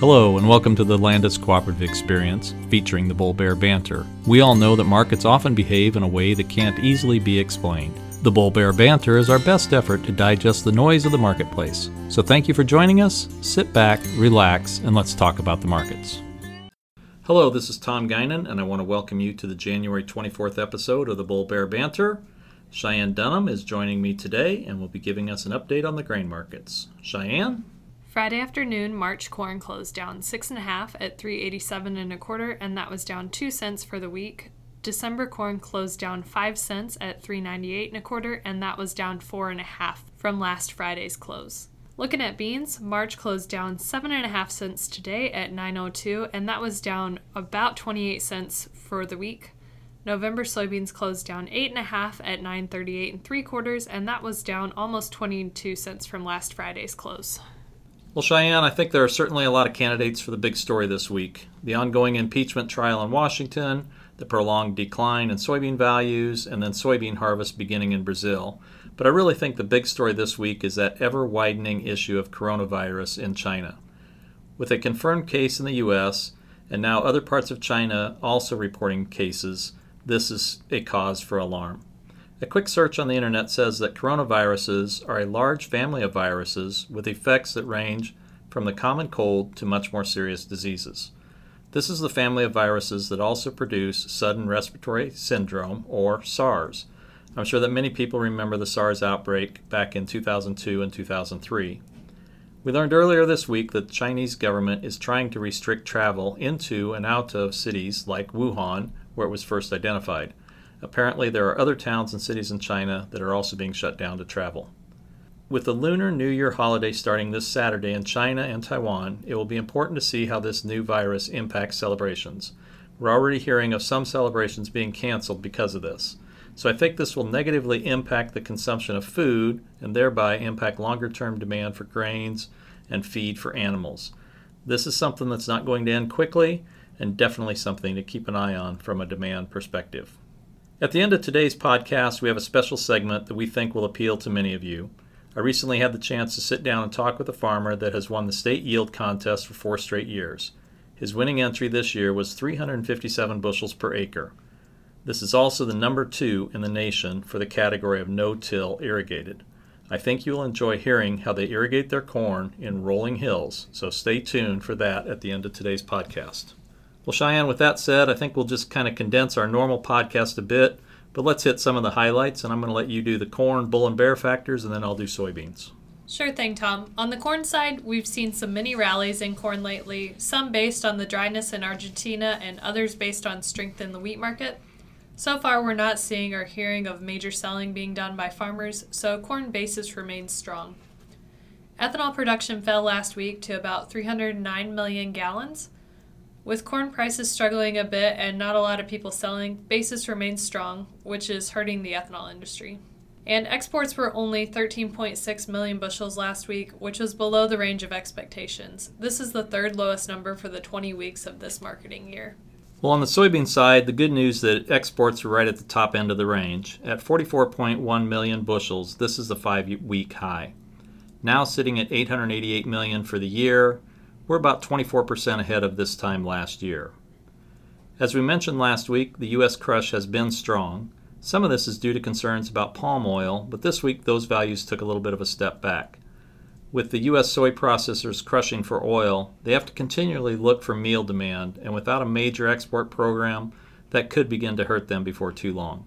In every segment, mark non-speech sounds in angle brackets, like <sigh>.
Hello, and welcome to the Landus Cooperative Experience, featuring the Bull Bear Banter. We all know that markets often behave in a way that can't easily be explained. The Bull Bear Banter is our best effort to digest the noise of the marketplace. So thank you for joining us. Sit back, relax, and let's talk about the markets. Hello, this is Tom Guinan, and I want to welcome you to the January 24th episode of the Bull Bear Banter. Cheyenne Dunham is joining me today and will be giving us an update on the grain markets. Cheyenne? Friday afternoon, March corn closed down six and a half at 387 and a quarter, and that was down two cents for the week. December corn closed down five cents at 398 and a quarter, and that was down four and a half from last Friday's close. Looking at beans, March closed down seven and a half cents today at 902, and that was down about 28 cents for the week. November soybeans closed down eight and a half at 938 and three quarters, and that was down almost 22 cents from last Friday's close. Well, Cheyenne, I think there are certainly a lot of candidates for the big story this week. The ongoing impeachment trial in Washington, the prolonged decline in soybean values, and then soybean harvest beginning in Brazil. But I really think the big story this week is that ever widening issue of coronavirus in China. With a confirmed case in the U.S., and now other parts of China also reporting cases, this is a cause for alarm. A quick search on the internet says that coronaviruses are a large family of viruses with effects that range from the common cold to much more serious diseases. This is the family of viruses that also produce sudden respiratory syndrome, or SARS. I'm sure that many people remember the SARS outbreak back in 2002 and 2003. We learned earlier this week that the Chinese government is trying to restrict travel into and out of cities like Wuhan, where it was first identified. Apparently, there are other towns and cities in China that are also being shut down to travel. With the Lunar New Year holiday starting this Saturday in China and Taiwan, it will be important to see how this new virus impacts celebrations. We're already hearing of some celebrations being canceled because of this. So I think this will negatively impact the consumption of food and thereby impact longer term demand for grains and feed for animals. This is something that's not going to end quickly and definitely something to keep an eye on from a demand perspective. At the end of today's podcast, we have a special segment that we think will appeal to many of you. I recently had the chance to sit down and talk with a farmer that has won the state yield contest for four straight years. His winning entry this year was 357 bushels per acre. This is also the number two in the nation for the category of no till irrigated. I think you will enjoy hearing how they irrigate their corn in rolling hills, so stay tuned for that at the end of today's podcast. Well, Cheyenne, with that said, I think we'll just kind of condense our normal podcast a bit, but let's hit some of the highlights, and I'm going to let you do the corn, bull, and bear factors, and then I'll do soybeans. Sure thing, Tom. On the corn side, we've seen some mini rallies in corn lately, some based on the dryness in Argentina and others based on strength in the wheat market. So far, we're not seeing or hearing of major selling being done by farmers, so corn basis remains strong. Ethanol production fell last week to about 309 million gallons. With corn prices struggling a bit and not a lot of people selling, basis remains strong, which is hurting the ethanol industry. And exports were only 13.6 million bushels last week, which was below the range of expectations. This is the third lowest number for the 20 weeks of this marketing year. Well, on the soybean side, the good news that exports are right at the top end of the range. At 44.1 million bushels, this is the five week high. Now sitting at 888 million for the year, we're about 24% ahead of this time last year. As we mentioned last week, the U.S. crush has been strong. Some of this is due to concerns about palm oil, but this week those values took a little bit of a step back. With the U.S. soy processors crushing for oil, they have to continually look for meal demand, and without a major export program, that could begin to hurt them before too long.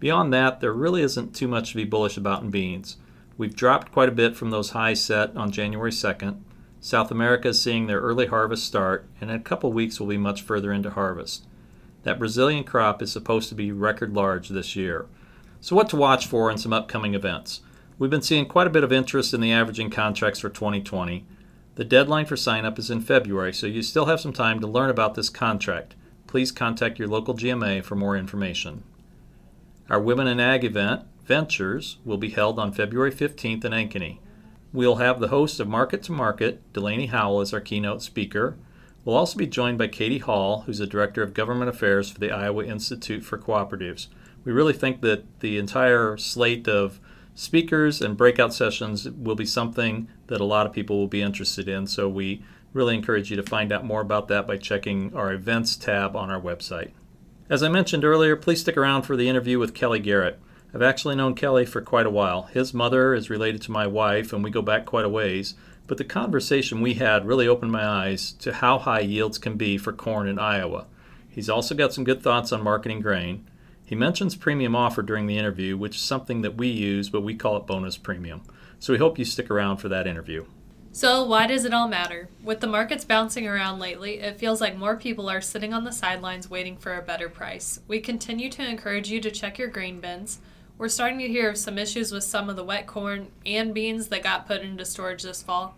Beyond that, there really isn't too much to be bullish about in beans. We've dropped quite a bit from those highs set on January 2nd, South America is seeing their early harvest start, and in a couple weeks will be much further into harvest. That Brazilian crop is supposed to be record large this year. So, what to watch for in some upcoming events? We've been seeing quite a bit of interest in the averaging contracts for 2020. The deadline for sign up is in February, so you still have some time to learn about this contract. Please contact your local GMA for more information. Our Women in Ag event, Ventures, will be held on February 15th in Ankeny. We'll have the host of Market to Market, Delaney Howell, as our keynote speaker. We'll also be joined by Katie Hall, who's the Director of Government Affairs for the Iowa Institute for Cooperatives. We really think that the entire slate of speakers and breakout sessions will be something that a lot of people will be interested in, so we Really encourage you to find out more about that by checking our events tab on our website. As I mentioned earlier, please stick around for the interview with Kelly Garrett. I've actually known Kelly for quite a while. His mother is related to my wife, and we go back quite a ways. But the conversation we had really opened my eyes to how high yields can be for corn in Iowa. He's also got some good thoughts on marketing grain. He mentions premium offer during the interview, which is something that we use, but we call it bonus premium. So we hope you stick around for that interview. So, why does it all matter? With the markets bouncing around lately, it feels like more people are sitting on the sidelines waiting for a better price. We continue to encourage you to check your grain bins. We're starting to hear of some issues with some of the wet corn and beans that got put into storage this fall.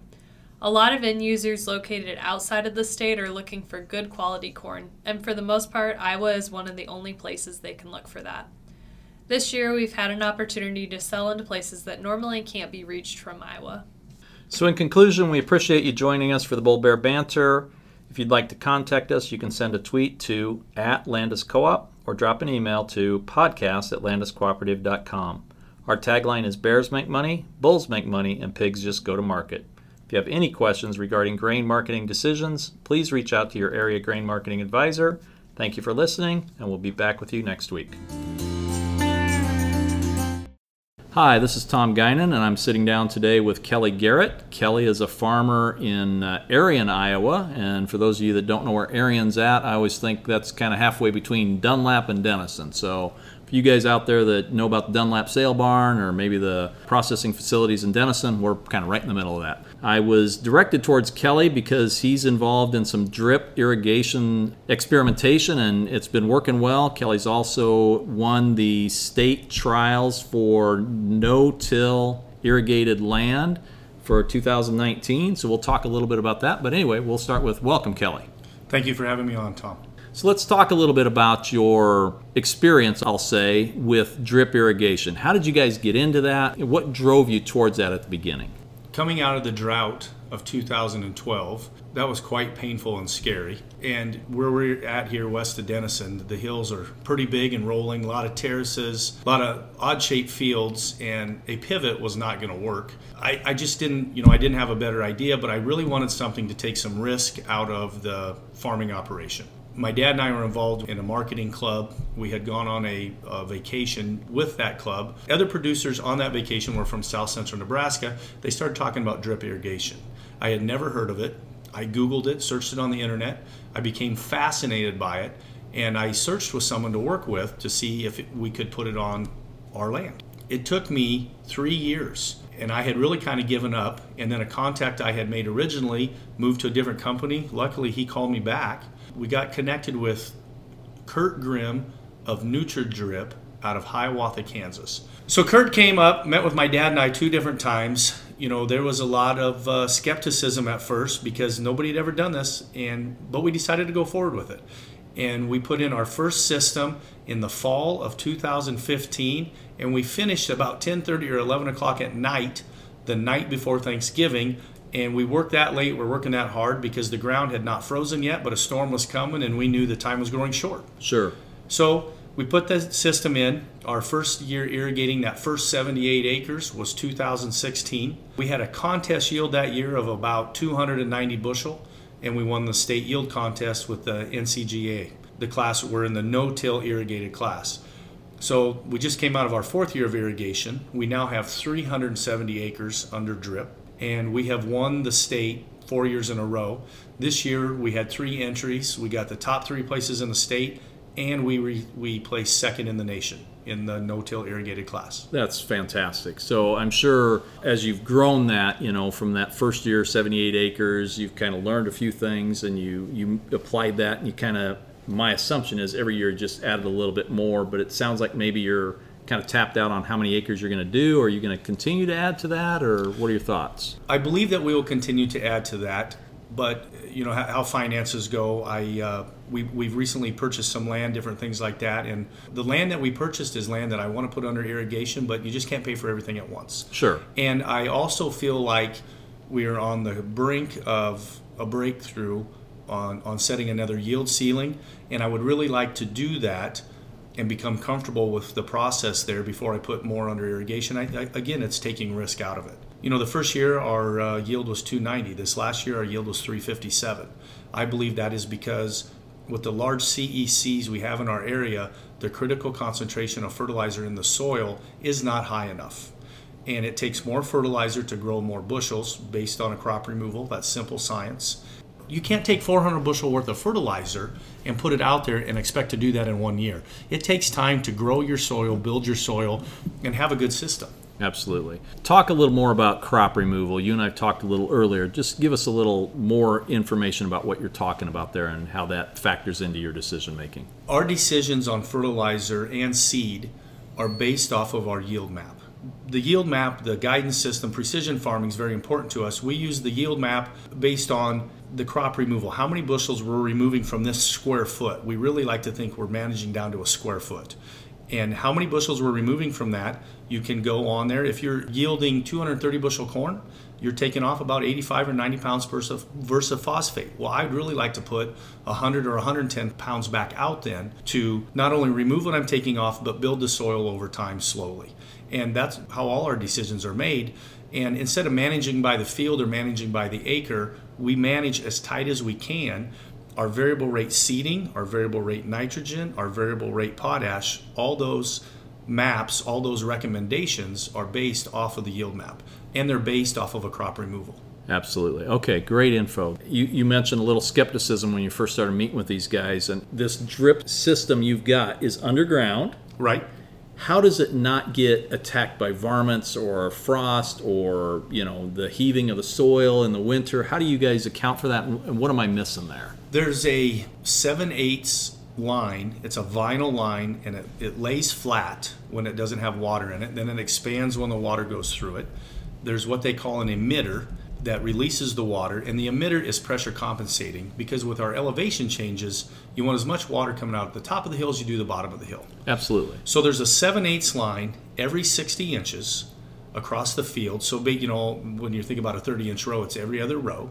A lot of end users located outside of the state are looking for good quality corn, and for the most part, Iowa is one of the only places they can look for that. This year, we've had an opportunity to sell into places that normally can't be reached from Iowa. So, in conclusion, we appreciate you joining us for the Bull Bear Banter. If you'd like to contact us, you can send a tweet to at Landus Co-op or drop an email to podcast at landuscooperative.com. Our tagline is Bears make money, Bulls make money, and pigs just go to market. If you have any questions regarding grain marketing decisions, please reach out to your area grain marketing advisor. Thank you for listening, and we'll be back with you next week. Hi, this is Tom Guinan, and I'm sitting down today with Kelly Garrett. Kelly is a farmer in uh, Arion, Iowa, and for those of you that don't know where Arion's at, I always think that's kind of halfway between Dunlap and Denison. So for you guys out there that know about the Dunlap Sale Barn or maybe the processing facilities in Denison, we're kind of right in the middle of that. I was directed towards Kelly because he's involved in some drip irrigation experimentation and it's been working well. Kelly's also won the state trials for no till irrigated land for 2019. So we'll talk a little bit about that. But anyway, we'll start with welcome, Kelly. Thank you for having me on, Tom. So let's talk a little bit about your experience, I'll say, with drip irrigation. How did you guys get into that? What drove you towards that at the beginning? Coming out of the drought of 2012, that was quite painful and scary. And where we're at here west of Denison, the hills are pretty big and rolling, a lot of terraces, a lot of odd shaped fields, and a pivot was not going to work. I, I just didn't, you know, I didn't have a better idea, but I really wanted something to take some risk out of the farming operation my dad and I were involved in a marketing club. We had gone on a, a, vacation with that club. Other producers on that vacation were from south central Nebraska. They started talking about drip irrigation. I had never heard of it. I Googled it, searched it on the internet. I became fascinated by it, and I searched with someone to work with to see if we could put it on our land. It took me three years and I had really kind of given up. And then a contact I had made originally moved to a different company. Luckily, he called me back we got connected with Kurt Grimm of NutriDrip out of Hiawatha, Kansas. So Kurt came up, met with my dad and I two different times. You know, there was a lot of uh, skepticism at first because nobody had ever done this, and but we decided to go forward with it. And we put in our first system in the fall of 2015, and we finished about 10:30 or 11 o'clock at night, the night before Thanksgiving, and we worked that late. We're working that hard because the ground had not frozen yet, but a storm was coming, and we knew the time was growing short. Sure. So we put the system in. Our first year irrigating that first 78 acres was 2016. We had a contest yield that year of about 290 bushel, and we won the state yield contest with the NCGA. The class we're in the no-till irrigated class. So we just came out of our fourth year of irrigation. We now have 370 acres under drip and we have won the state four years in a row. This year we had three entries. We got the top three places in the state, and we re, we placed second in the nation in the no-till irrigated class. That's fantastic. So I'm sure as you've grown that, you know, from that first year, 78 acres, you've kind of learned a few things, and you you applied that, and you kind of. My assumption is every year just added a little bit more, but it sounds like maybe you're kind of tapped out on how many acres you're going to do? Are you going to continue to add to that, or what are your thoughts? I believe that we will continue to add to that, but you know how, how finances go. I uh, we we've recently purchased some land, different things like that, and the land that we purchased is land that I want to put under irrigation, but you just can't pay for everything at once. Sure. And I also feel like we are on the brink of a breakthrough on on setting another yield ceiling, and I would really like to do that and become comfortable with the process there before I put more under irrigation. I, I, again, it's taking risk out of it. You know, the first year our uh, yield was 290. This last year our yield was 357. I believe that is because with the large CECs we have in our area, the critical concentration of fertilizer in the soil is not high enough. And it takes more fertilizer to grow more bushels based on a crop removal. That's simple science. You can't take 400 bushel worth of fertilizer and put it out there and expect to do that in one year. It takes time to grow your soil, build your soil, and have a good system. Absolutely. Talk a little more about crop removal. You and I talked a little earlier. Just give us a little more information about what you're talking about there and how that factors into your decision making. Our decisions on fertilizer and seed are based off of our yield map. The yield map, the guidance system, precision farming is very important to us. We use the yield map based on the crop removal. How many bushels we're removing from this square foot? We really like to think we're managing down to a square foot and how many bushels we're removing from that. You can go on there. If you're yielding 230 bushel corn, you're taking off about 85 or 90 pounds versus phosphate. Well, I'd really like to put 100 or 110 pounds back out then to not only remove what I'm taking off, but build the soil over time slowly. And that's how all our decisions are made. And instead of managing by the field or managing by the acre, we manage as tight as we can our variable rate seeding, our variable rate nitrogen, our variable rate potash, all those maps, all those recommendations are based off of the yield map and they're based off of a crop removal. Absolutely. Okay, great info. You, you mentioned a little skepticism when you first started meeting with these guys, and this drip system you've got is underground. Right how does it not get attacked by varmints or frost or you know the heaving of the soil in the winter? How do you guys account for that and what am i missing there? There's a 7 eighths line. It's a vinyl line and it, it lays flat when it doesn't have water in it. Then it expands when the water goes through it. There's what they call an emitter that releases the water, and the emitter is pressure compensating because with our elevation changes, you want as much water coming out at the top of the hill as you do the bottom of the hill. Absolutely. So there's a 7 eighths line every 60 inches across the field. So big, you know, when you think about a 30 inch row, it's every other row,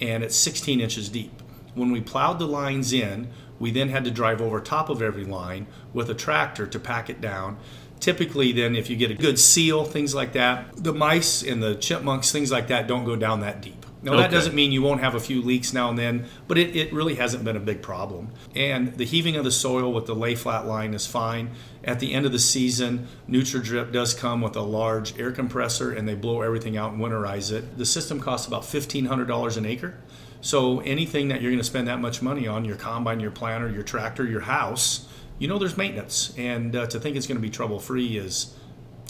and it's 16 inches deep. When we plowed the lines in, we then had to drive over top of every line with a tractor to pack it down typically then if you get a good seal things like that the mice and the chipmunks things like that don't go down that deep. Now okay. that doesn't mean you won't have a few leaks now and then but it, it really hasn't been a big problem. And the heaving of the soil with the lay flat line is fine. At the end of the season NutriDrip does come with a large air compressor and they blow everything out and winterize it. The system costs about $1500 an acre. So anything that you're going to spend that much money on your combine your planter your tractor your house you know there's maintenance, and uh, to think it's going to be trouble free is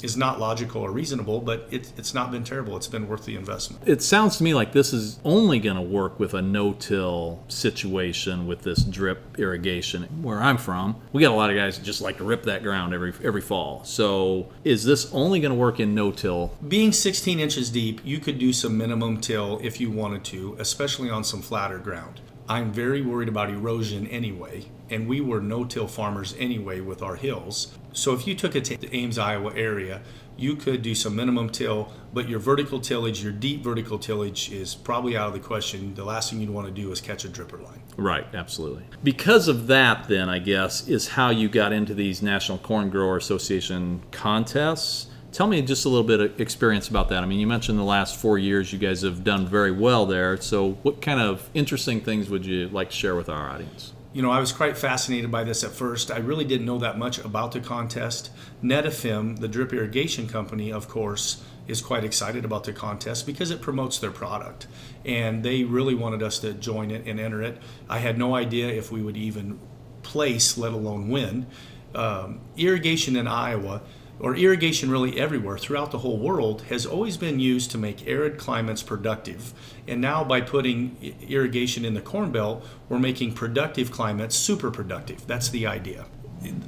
is not logical or reasonable, but it, it's not been terrible. It's been worth the investment. It sounds to me like this is only going to work with a no-till situation with this drip irrigation. Where I'm from, we got a lot of guys that just like to rip that ground every every fall. So is this only going to work in no-till? Being 16 inches deep, you could do some minimum till if you wanted to, especially on some flatter ground. I'm very worried about erosion anyway, and we were no-till farmers anyway with our hills. So if you took it to the Ames, Iowa area, you could do some minimum till, but your vertical tillage, your deep vertical tillage is probably out of the question. The last thing you'd want to do is catch a dripper line. Right, absolutely. Because of that, then, I guess, is how you got into these National Corn Grower Association contests Tell me just a little bit of experience about that. I mean, you mentioned the last four years you guys have done very well there. So, what kind of interesting things would you like to share with our audience? You know, I was quite fascinated by this at first. I really didn't know that much about the contest. Netafim, the drip irrigation company, of course, is quite excited about the contest because it promotes their product. And they really wanted us to join it and enter it. I had no idea if we would even place, let alone win. Um, irrigation in Iowa or irrigation really everywhere throughout the whole world has always been used to make arid climates productive. And now by putting irrigation in the Corn Belt, we're making productive climates super productive. That's the idea.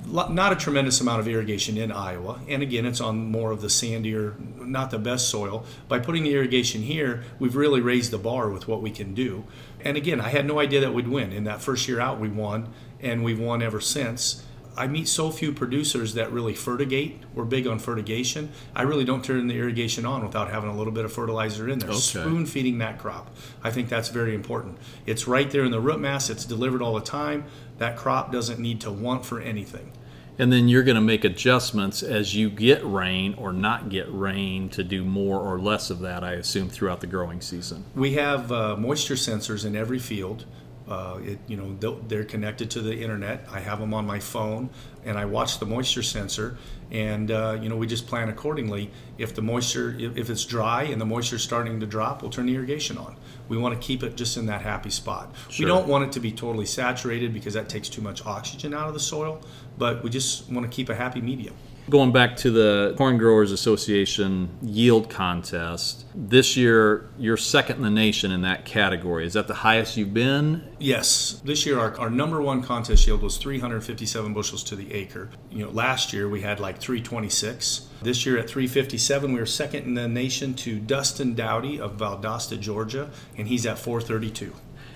Not a tremendous amount of irrigation in Iowa, and again, it's on more of the sandier, not the best soil. By putting the irrigation here, we've really raised the bar with what we can do. And again, I had no idea that we'd win. In that first year out, we won, and we've won ever since I meet so few producers that really fertigate. We're big on fertigation. I really don't turn the irrigation on without having a little bit of fertilizer in there, okay. spoon feeding that crop. I think that's very important. It's right there in the root mass. It's delivered all the time. That crop doesn't need to want for anything. And then you're going to make adjustments as you get rain or not get rain to do more or less of that, I assume, throughout the growing season. We have uh, moisture sensors in every field. Uh, it, you know, they're connected to the internet. I have them on my phone, and I watch the moisture sensor. And uh, you know, we just plan accordingly. If the moisture, if, if it's dry and the moisture's starting to drop, we'll turn the irrigation on. We want to keep it just in that happy spot. Sure. We don't want it to be totally saturated because that takes too much oxygen out of the soil. But we just want to keep a happy medium. Going back to the Corn Growers Association yield contest, this year you're second in the nation in that category. Is that the highest you've been? Yes, this year our, our number one contest yield was 357 bushels to the acre. You know, last year we had like 326. This year at 357, we were second in the nation to Dustin Dowdy of Valdosta, Georgia, and he's at 432.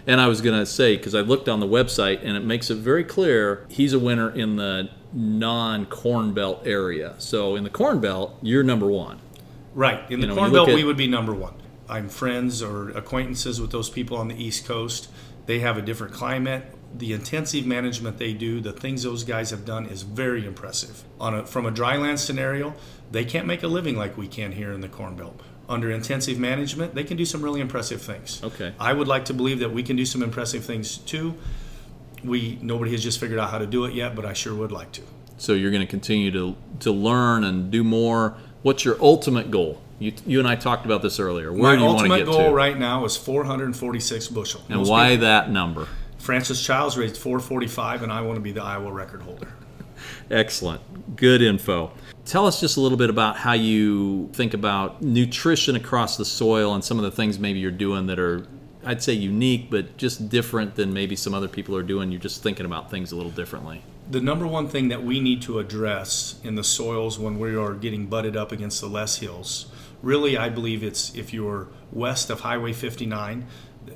And I was going to say, because I looked on the website and it makes it very clear he's a winner in the non Corn Belt area. So in the Corn Belt, you're number one. Right. In the know, Corn Belt, at- we would be number one. I'm friends or acquaintances with those people on the East Coast. They have a different climate. The intensive management they do, the things those guys have done, is very impressive. On a, from a dryland scenario, they can't make a living like we can here in the Corn Belt. Under intensive management, they can do some really impressive things. Okay. I would like to believe that we can do some impressive things too. We nobody has just figured out how to do it yet, but I sure would like to. So you're going to continue to, to learn and do more. What's your ultimate goal? You, you and I talked about this earlier. Where My do you want to ultimate get goal to? right now is 446 bushel. and Most why people- that number? Francis Childs raised 445, and I want to be the Iowa record holder. Excellent. Good info. Tell us just a little bit about how you think about nutrition across the soil and some of the things maybe you're doing that are, I'd say, unique, but just different than maybe some other people are doing. You're just thinking about things a little differently. The number one thing that we need to address in the soils when we are getting butted up against the Loess Hills, really, I believe it's if you're west of Highway 59,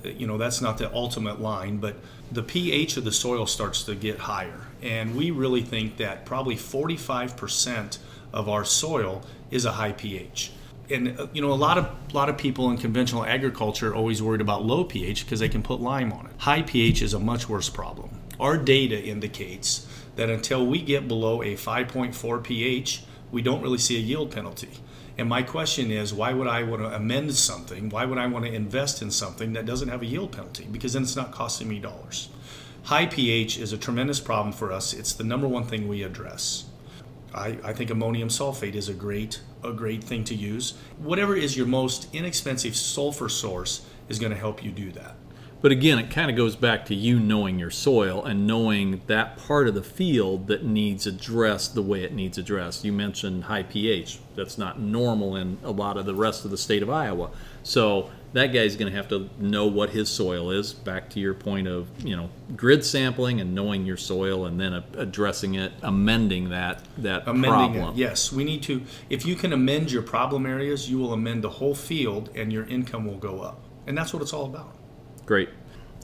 uh, you know, that's not the ultimate line, but the pH of the soil starts to get higher. And we really think that probably 45% of our soil is a high pH. And uh, you know, a lot of a lot of people in conventional agriculture are always worried about low pH because they can put lime on it. High pH is a much worse problem. Our data indicates that until we get below a 5.4 pH, we don't really see a yield penalty. And my question is, why would I want to amend something? Why would I want to invest in something that doesn't have a yield penalty? Because then it's not costing me dollars. High pH is a tremendous problem for us. It's the number one thing we address. I, I think ammonium sulfate is a great a great thing to use. Whatever is your most inexpensive sulfur source is going to help you do that. But again, it kind of goes back to you knowing your soil and knowing that part of the field that needs addressed the way it needs addressed. You mentioned high pH. That's not normal in a lot of the rest of the state of Iowa. So that guy's going to have to know what his soil is. Back to your point of you know grid sampling and knowing your soil, and then a- addressing it, amending that that Amending problem. it. Yes, we need to. If you can amend your problem areas, you will amend the whole field, and your income will go up. And that's what it's all about. Great.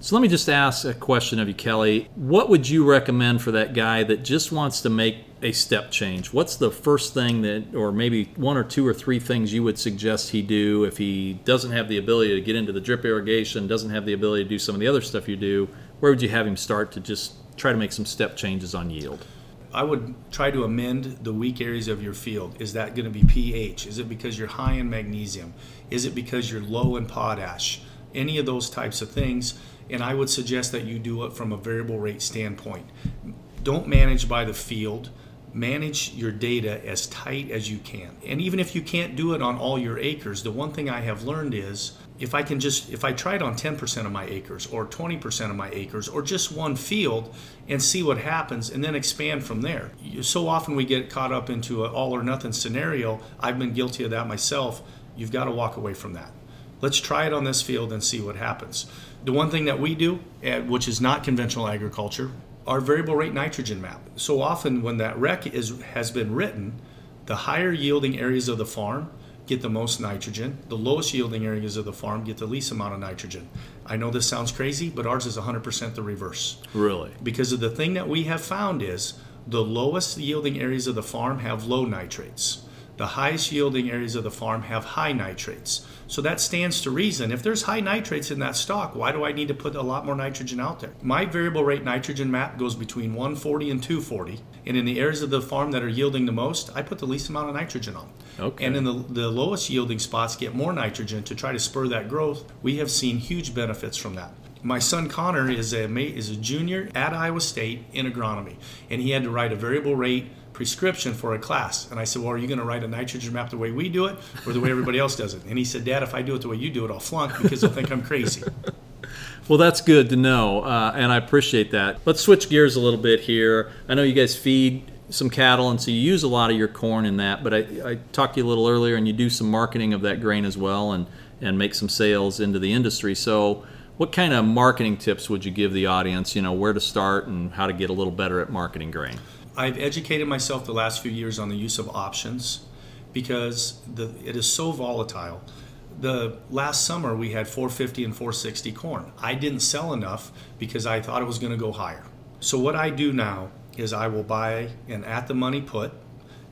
So let me just ask a question of you, Kelly. What would you recommend for that guy that just wants to make a step change? What's the first thing that, or maybe one or two or three things you would suggest he do if he doesn't have the ability to get into the drip irrigation, doesn't have the ability to do some of the other stuff you do? Where would you have him start to just try to make some step changes on yield? I would try to amend the weak areas of your field. Is that going to be pH? Is it because you're high in magnesium? Is it because you're low in potash? Any of those types of things. And I would suggest that you do it from a variable rate standpoint. Don't manage by the field. Manage your data as tight as you can. And even if you can't do it on all your acres, the one thing I have learned is if I can just if I try it on 10% of my acres or 20% of my acres or just one field and see what happens and then expand from there. So often we get caught up into an all or nothing scenario. I've been guilty of that myself. You've got to walk away from that. Let's try it on this field and see what happens. The one thing that we do, which is not conventional agriculture, our variable rate nitrogen map. So often when that rec is has been written, the higher yielding areas of the farm get the most nitrogen. The lowest yielding areas of the farm get the least amount of nitrogen. I know this sounds crazy, but ours is 100% the reverse. Really? Because of the thing that we have found is the lowest yielding areas of the farm have low nitrates. The highest yielding areas of the farm have high nitrates. So that stands to reason. If there's high nitrates in that stock, why do I need to put a lot more nitrogen out there? My variable rate nitrogen map goes between 140 and 240. And in the areas of the farm that are yielding the most, I put the least amount of nitrogen on. Okay. And in the, the lowest yielding spots, get more nitrogen to try to spur that growth. We have seen huge benefits from that. My son Connor is a is a junior at Iowa State in agronomy, and he had to write a variable rate prescription for a class. And I said, Well, are you going to write a nitrogen map the way we do it or the way everybody else does it? And he said, Dad, if I do it the way you do it, I'll flunk because they'll think I'm crazy. <laughs> Well, that's good to know, uh, and I appreciate that. Let's switch gears a little bit here. I know you guys feed some cattle, and so you use a lot of your corn in that. But I, I talked to you a little earlier, and you do some marketing of that grain as well, and and make some sales into the industry. So, what kind of marketing tips would you give the audience? You know, where to start and how to get a little better at marketing grain. I've educated myself the last few years on the use of options because the, it is so volatile. The last summer we had 450 and 460 corn. I didn't sell enough because I thought it was going to go higher. So what I do now is I will buy an at the money put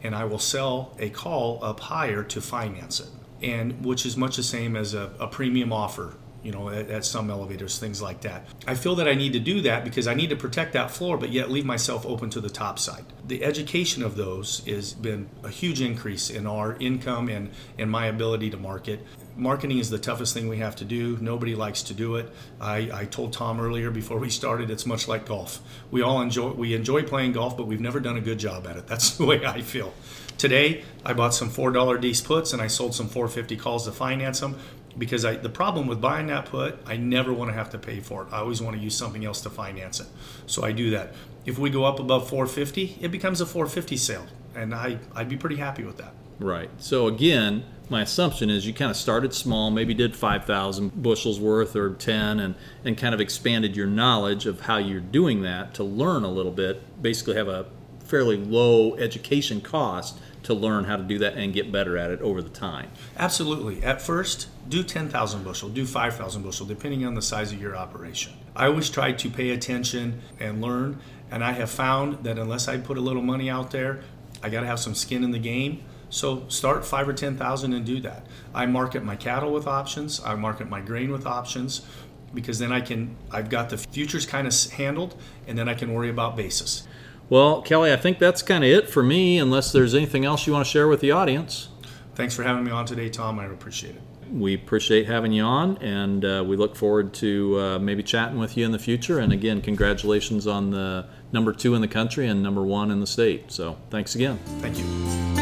and I will sell a call up higher to finance it. And which is much the same as a, a premium offer you know, at, at, some elevators, things like that. I feel that I need to do that because I need to protect that floor, but yet leave myself open to the top side. The education of those has been a huge increase in our income and, and my ability to market. Marketing is the toughest thing we have to do. Nobody likes to do it. I, I told Tom earlier before we started, it's much like golf. We all enjoy we enjoy playing golf, but we've never done a good job at it. That's <laughs> the way I feel. Today, I bought some $4 D's puts and I sold some 450 calls to finance them because I, the problem with buying that put, I never want to have to pay for it. I always want to use something else to finance it. So I do that. If we go up above 450, it becomes a 450 sale, and I, I'd be pretty happy with that. Right. So again, my assumption is you kind of started small, maybe did 5,000 bushels worth or 10, and, and kind of expanded your knowledge of how you're doing that to learn a little bit, basically have a fairly low education cost to learn how to do that and get better at it over the time. Absolutely. At first, do 10,000 bushel, do 5,000 bushel, depending on the size of your operation. I always try to pay attention and learn, and I have found that unless I put a little money out there, I got to have some skin in the game. So start five or 10,000 and do that. I market my cattle with options. I market my grain with options because then I can, I've got the futures kind of handled and then I can worry about basis. Well, Kelly, I think that's kind of it for me, unless there's anything else you want to share with the audience. Thanks for having me on today, Tom. I appreciate it. We appreciate having you on, and uh, we look forward to uh, maybe chatting with you in the future. And again, congratulations on the number two in the country and number one in the state. So thanks again. Thank you.